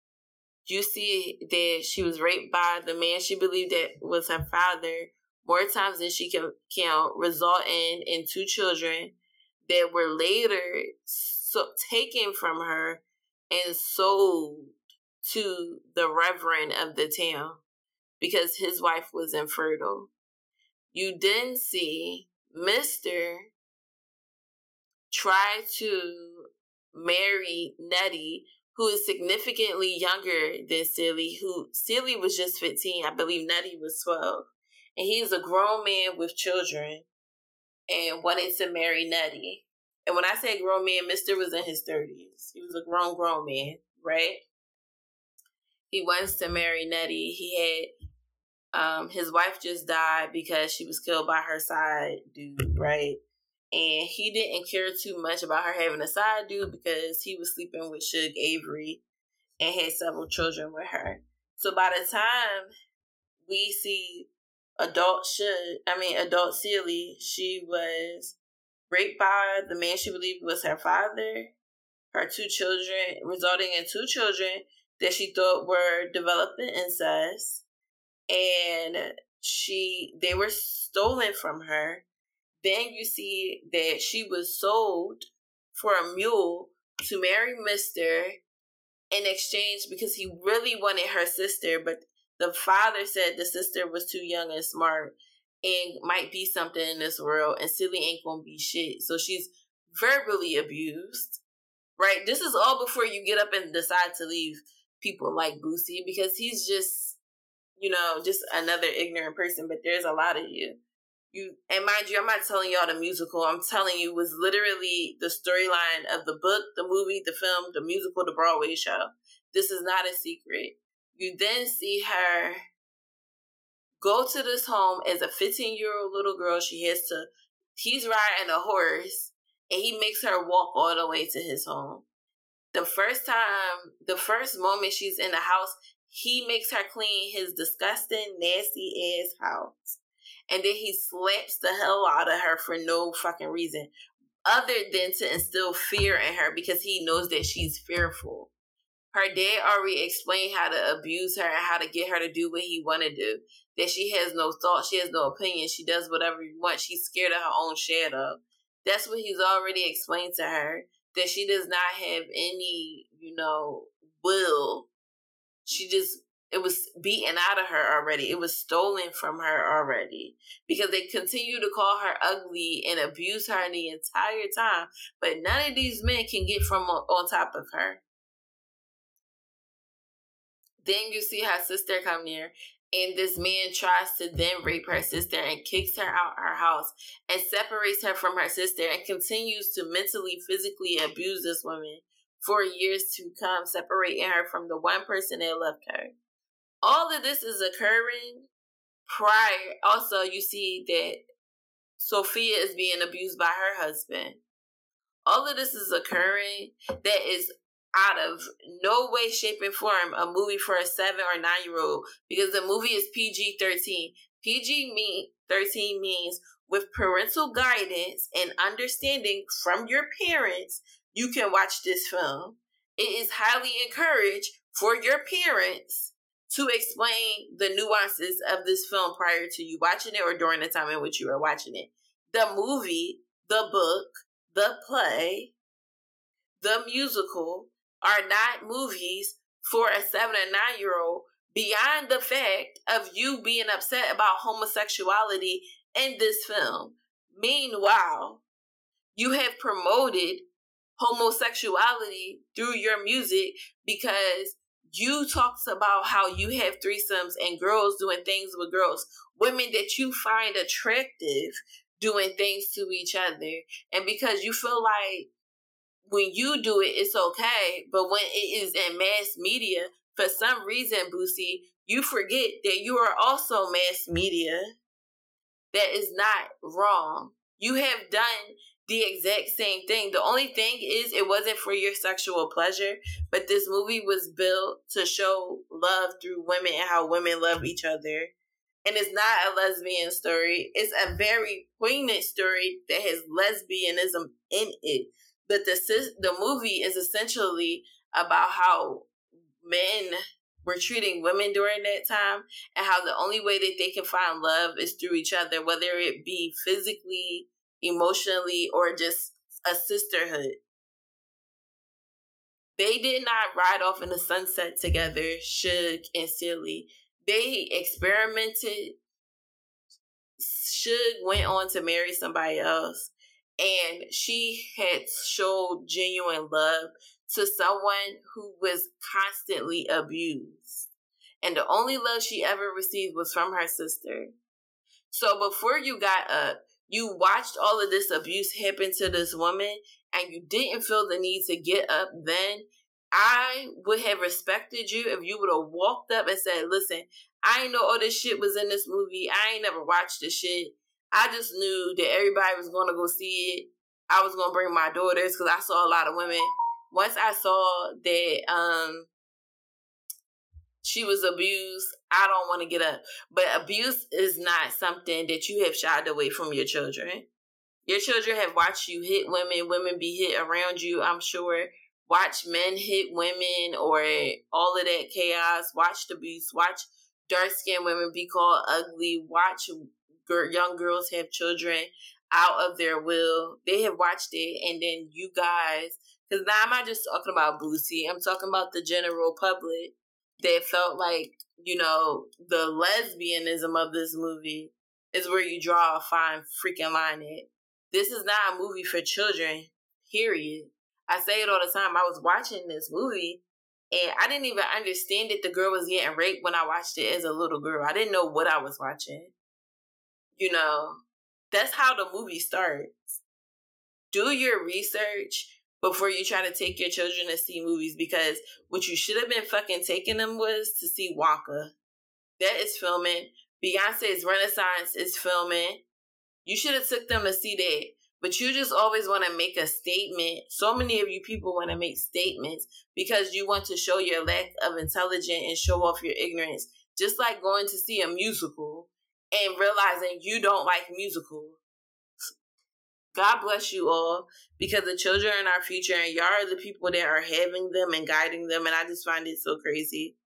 you see that she was raped by the man she believed that was her father more times than she can count, result in in two children that were later so taken from her and sold to the reverend of the town because his wife was infertile. You then see Mr. try to marry Nettie, who is significantly younger than Celie, who Celie was just 15. I believe Nettie was 12. And he's a grown man with children and wanted to marry Nettie. And when I say grown man, Mister was in his thirties. He was a grown, grown man, right? He wants to marry Nettie. He had um his wife just died because she was killed by her side dude, right? And he didn't care too much about her having a side dude because he was sleeping with Shug Avery and had several children with her. So by the time we see adult Shug, I mean adult Celie, she was raped by the man she believed was her father, her two children, resulting in two children that she thought were developing incest, and she they were stolen from her. Then you see that she was sold for a mule to marry Mister in exchange because he really wanted her sister, but the father said the sister was too young and smart and might be something in this world, and Celie ain't gonna be shit. So she's verbally abused, right? This is all before you get up and decide to leave people like Boosie because he's just, you know, just another ignorant person. But there's a lot of you. You and mind you, I'm not telling y'all the musical. I'm telling you was literally the storyline of the book, the movie, the film, the musical, the Broadway show. This is not a secret. You then see her go to this home as a 15 year old little girl. She has to, he's riding a horse and he makes her walk all the way to his home. The first time, the first moment she's in the house, he makes her clean his disgusting, nasty ass house. And then he slaps the hell out of her for no fucking reason other than to instill fear in her because he knows that she's fearful her dad already explained how to abuse her and how to get her to do what he want to do. That she has no thought, she has no opinion, she does whatever you want. She's scared of her own shadow. That's what he's already explained to her. That she does not have any, you know, will. She just it was beaten out of her already. It was stolen from her already because they continue to call her ugly and abuse her the entire time. But none of these men can get from on top of her Then you see her sister come near, and this man tries to then rape her sister and kicks her out of her house and separates her from her sister and continues to mentally, physically abuse this woman for years to come, separating her from the one person that loved her. All of this is occurring prior. Also, you see that Sofia is being abused by her husband. All of this is occurring that is out of no way, shape, and form a movie for a seven or nine year old because the movie is PG 13. PG mean 13 means with parental guidance and understanding from your parents, you can watch this film. It is highly encouraged for your parents to explain the nuances of this film prior to you watching it or during the time in which you are watching it. The movie, the book, the play, the musical are not movies for a seven or nine year old beyond the fact of you being upset about homosexuality in this film. Meanwhile, you have promoted homosexuality through your music because you talks about how you have threesomes and girls doing things with girls, women that you find attractive doing things to each other. And because you feel like when you do it, it's okay. But when it is in mass media, for some reason, Boosie, you forget that you are also mass media. That is not wrong. You have done the exact same thing. The only thing is, it wasn't for your sexual pleasure, but this movie was built to show love through women and how women love each other. And it's not a lesbian story. It's a very poignant story that has lesbianism in it. But the the movie is essentially about how men were treating women during that time and how the only way that they can find love is through each other, whether it be physically, emotionally, or just a sisterhood. They did not ride off in the sunset together, Shug and Celie. They experimented. Shug went on to marry somebody else and she had showed genuine love to someone who was constantly abused. And the only love she ever received was from her sister. So before you got up, you watched all of this abuse happen to this woman and you didn't feel the need to get up then. I would have respected you if you would have walked up and said, Listen, I ain't know all this shit was in this movie. I ain't never watched this shit. I just knew that everybody was going to go see it. I was going to bring my daughters because I saw a lot of women. Once I saw that um, she was abused, I don't want to get up. But abuse is not something that you have shied away from your children. Your children have watched you hit women, women be hit around you, I'm sure. Watch men hit women or all of that chaos. Watch the abuse. Watch dark skinned women be called ugly. Watch young girls have children out of their will. They have watched it, and then you guys, because now I'm not just talking about Boosie, I'm talking about the general public that felt like, you know, the lesbianism of this movie is where you draw a fine freaking line at. This is not a movie for children, period. I say it all the time. I was watching this movie and I didn't even understand that the girl was getting raped when I watched it as a little girl. I didn't know what I was watching. You know, that's how the movie starts. Do your research before you try to take your children to see movies because what you should have been fucking taking them was to see Wonka. That is filming. Beyonce's Renaissance is filming. You should have took them to see that. But you just always want to make a statement. So many of you people want to make statements because you want to show your lack of intelligence and show off your ignorance. Just like going to see a musical and realizing you don't like musicals. God bless you all because the children are our future and y'all are the people that are having them and guiding them. And I just find it so crazy.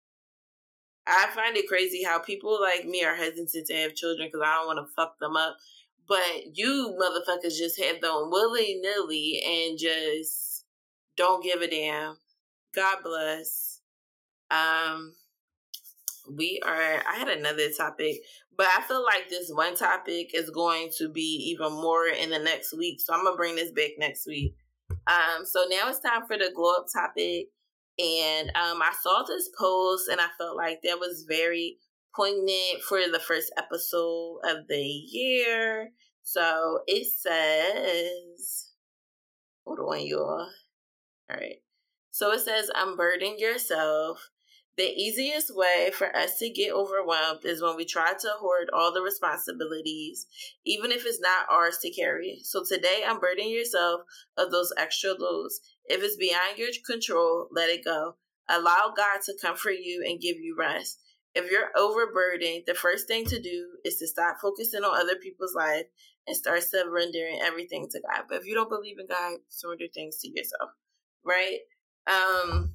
I find it crazy how people like me are hesitant to have children because I don't want to fuck them up. But you motherfuckers just have them willy nilly and just don't give a damn. God bless. Um, we are i had another topic but i feel like this one topic is going to be even more in the next week so i'm gonna bring this back next week um so now it's time for the glow up topic And um, I saw this post and I felt like that was very poignant for the first episode of the year. So it says, hold on, y'all. All right. So it says, unburden yourself the easiest way for us to get overwhelmed is when we try to hoard all the responsibilities, even if it's not ours to carry. So today, unburden yourself of those extra loads. If it's beyond your control, let it go. Allow God to comfort you and give you rest. If you're overburdened, the first thing to do is to stop focusing on other people's life and start surrendering everything to God. But if you don't believe in God, surrender things to yourself, right? Um,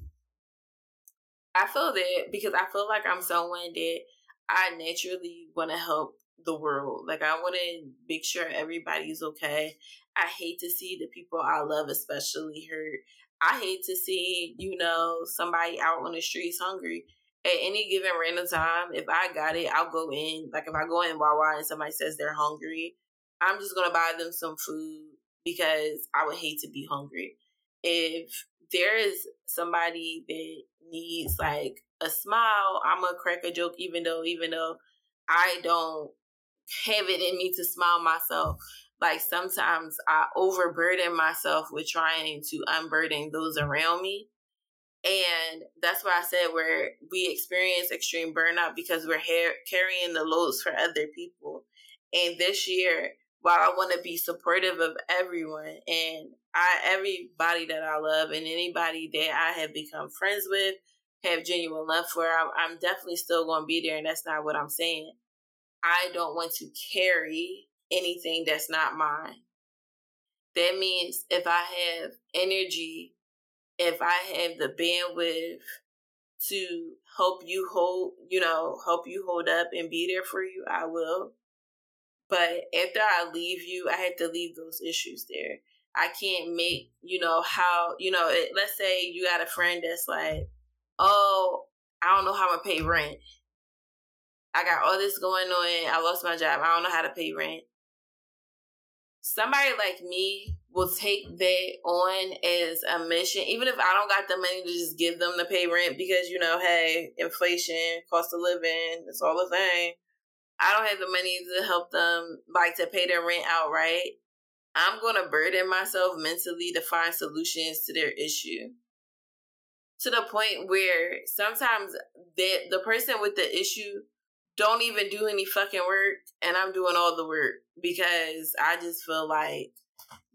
I feel that because I feel like I'm someone that I naturally want to help the world. Like I want to make sure everybody's okay. I hate to see the people I love especially hurt. I hate to see, you know, somebody out on the streets hungry. At any given random time, if I got it, I'll go in. Like if I go in Wawa and somebody says they're hungry, I'm just gonna buy them some food because I would hate to be hungry. If there is somebody that needs like a smile, I'm gonna crack a joke even though even though I don't have it in me to smile myself. Like sometimes I overburden myself with trying to unburden those around me. And that's why I said where we experience extreme burnout because we're ha- carrying the loads for other people. And this year, while I want to be supportive of everyone and I everybody that I love and anybody that I have become friends with, have genuine love for, I'm, I'm definitely still going to be there. And that's not what I'm saying. I don't want to carry anything that's not mine. That means if I have energy, if I have the bandwidth to help you hold, you know, help you hold up and be there for you, I will. But after I leave you, I have to leave those issues there. I can't make, you know, how, you know, it, let's say you got a friend that's like, oh, I don't know how to pay rent. I got all this going on. I lost my job. I don't know how to pay rent. Somebody like me will take that on as a mission, even if I don't got the money to just give them the pay rent because, you know, hey, inflation, cost of living, it's all a thing. I don't have the money to help them, like to pay their rent outright. I'm going to burden myself mentally to find solutions to their issue. To the point where sometimes the, the person with the issue don't even do any fucking work and I'm doing all the work because I just feel like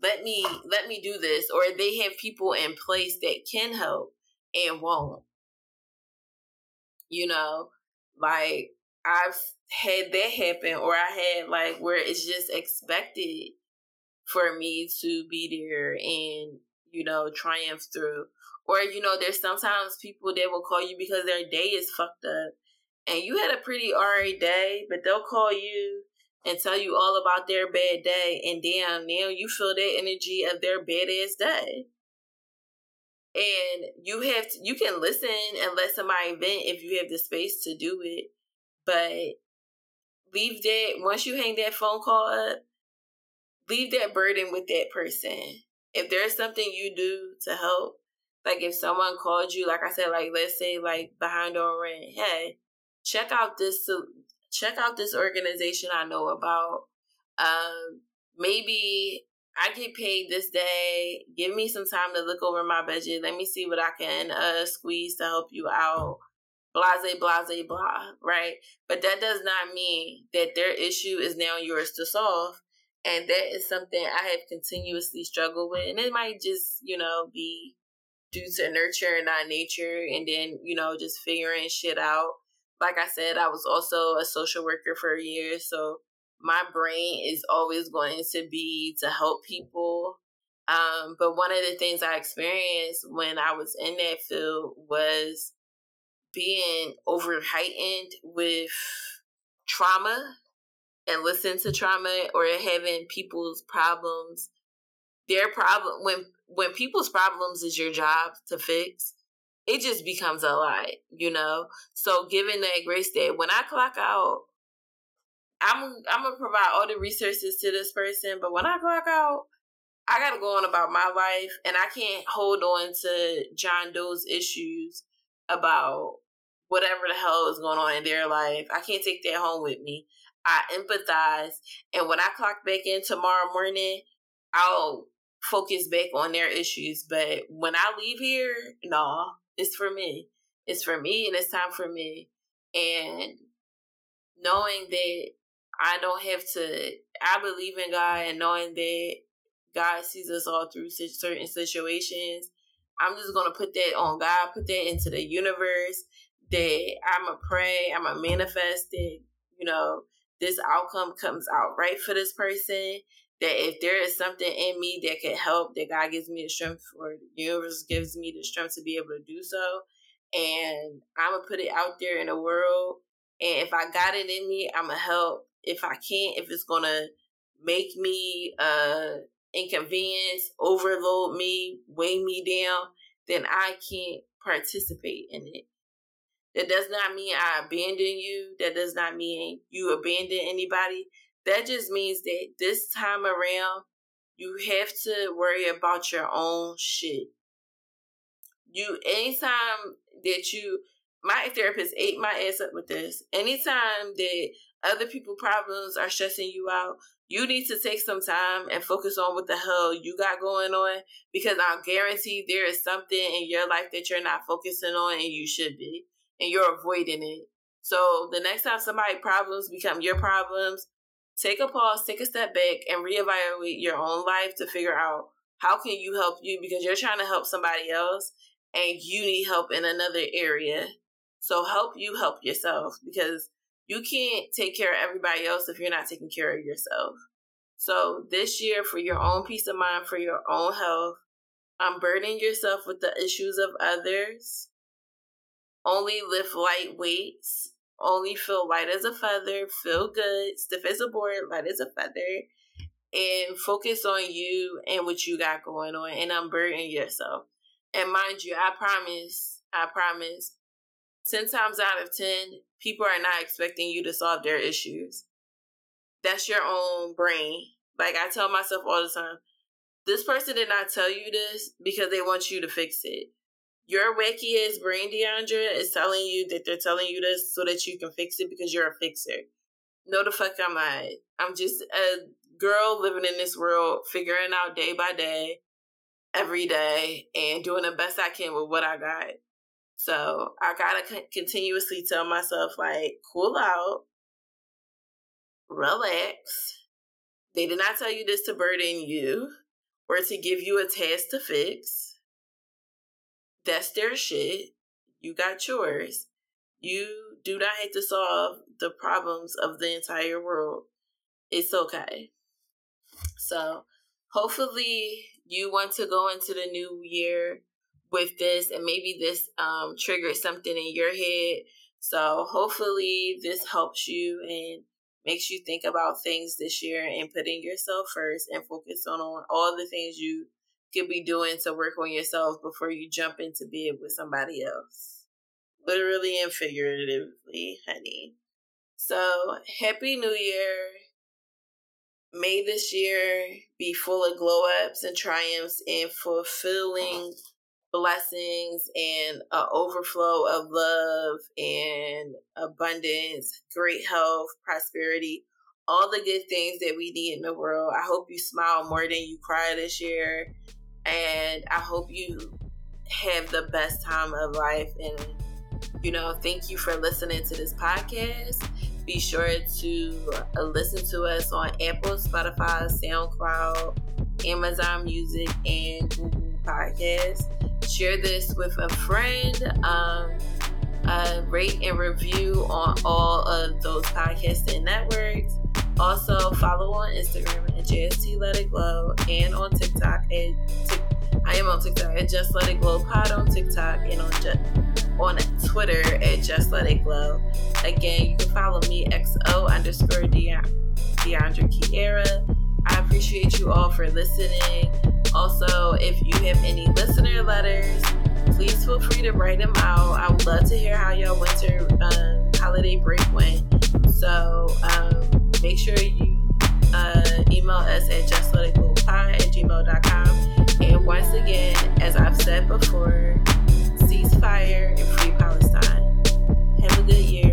let me let me do this or they have people in place that can help and won't. You know, like I've had that happen or I had like where it's just expected for me to be there and you know triumph through. Or you know there's sometimes people that will call you because their day is fucked up. And you had a pretty alright day but they'll call you and tell you all about their bad day and damn now you feel that energy of their badass day. And you have to, you can listen and let somebody vent if you have the space to do it but leave that once you hang that phone call up leave that burden with that person. If there's something you do to help, like if someone called you, like I said, like let's say like behind on rent, hey, check out this check out this organization I know about. Um, maybe I get paid this day. Give me some time to look over my budget. Let me see what I can uh, squeeze to help you out. Blase, blase, blah, right? But that does not mean that their issue is now yours to solve and that is something I have continuously struggled with. And it might just, you know, be due to nurture and not nature. And then, you know, just figuring shit out. Like I said, I was also a social worker for a year. So my brain is always going to be to help people. Um, but one of the things I experienced when I was in that field was being over heightened with trauma and listen to trauma or having people's problems their problem when when people's problems is your job to fix it just becomes a lot you know so given that grace that when i clock out i'm i'm gonna provide all the resources to this person but when i clock out I gotta go on about my life, and I can't hold on to John Doe's issues about whatever the hell is going on in their life. I can't take that home with me. I empathize, and when I clock back in tomorrow morning, I'll focus back on their issues. But when I leave here, no, it's for me. It's for me, and it's time for me. And knowing that I don't have to, I believe in God, and knowing that God sees us all through certain situations. I'm just gonna put that on God, put that into the universe. That I'm a pray, I'm a manifest that you know this outcome comes out right for this person. That if there is something in me that can help, that God gives me the strength for, the universe gives me the strength to be able to do so. And I'm gonna put it out there in the world. And if I got it in me, I'm gonna help. If I can't, if it's gonna make me uh inconvenience, overload me, weigh me down, then I can't participate in it. That does not mean I abandon you. That does not mean you abandon anybody. That just means that this time around, you have to worry about your own shit. You, anytime that you, my therapist ate my ass up with this. Anytime that other people problems are stressing you out, you need to take some time and focus on what the hell you got going on because I guarantee there is something in your life that you're not focusing on and you should be and you're avoiding it. So the next time somebody problems become your problems, take a pause, take a step back and reevaluate your own life to figure out how can you help you because you're trying to help somebody else and you need help in another area. So help you help yourself because you can't take care of everybody else if you're not taking care of yourself. So this year, for your own peace of mind, for your own health, unburden yourself with the issues of others. Only lift light weights. Only feel light as a feather. Feel good. Stiff as a board. Light as a feather. And focus on you and what you got going on and unburden yourself. And mind you, I promise, I promise, 10 times out of 10, people are not expecting you to solve their issues. That's your own brain. Like I tell myself all the time, this person did not tell you this because they want you to fix it. Your wacky ass brain, DeAndra, is telling you that they're telling you this so that you can fix it because you're a fixer. No, the fuck I'm not. I'm just a girl living in this world, figuring out day by day, every day, and doing the best I can with what I got. So I gotta continuously tell myself, like, cool out, relax. They did not tell you this to burden you or to give you a task to fix. That's their shit. You got yours. You do not have to solve the problems of the entire world. It's okay. So, hopefully, you want to go into the new year with this, and maybe this um, triggers something in your head. So, hopefully, this helps you and makes you think about things this year and putting yourself first and focus on, on all the things you could be doing to work on yourself before you jump into bed with somebody else. Literally and figuratively, honey. So, Happy New Year. May this year be full of glow ups and triumphs and fulfilling blessings and an overflow of love and abundance, great health, prosperity, all the good things that we need in the world. I hope you smile more than you cry this year. And I hope you have the best time of life. And, you know, thank you for listening to this podcast. Be sure to uh, listen to us on Apple, Spotify, SoundCloud, Amazon Music, and Google Podcasts share this with a friend. Um, uh, rate and review on all of those podcasting networks. Also, follow on Instagram at JST Let It Glow and on TikTok at I am on TikTok at Just Let It Glow Pod on TikTok and on just on Twitter at Just Let It Glow. Again, you can follow me XO underscore DeAndra Kiera. I appreciate you all for listening. Also, if you have any listener letters, please feel free to write them out. I would love to hear how your winter um, holiday break went. So um, make sure you uh, email us at justletitglowpod at gmail.com. And once again, as I've said before, ceasefire and free Palestine. Have a good year.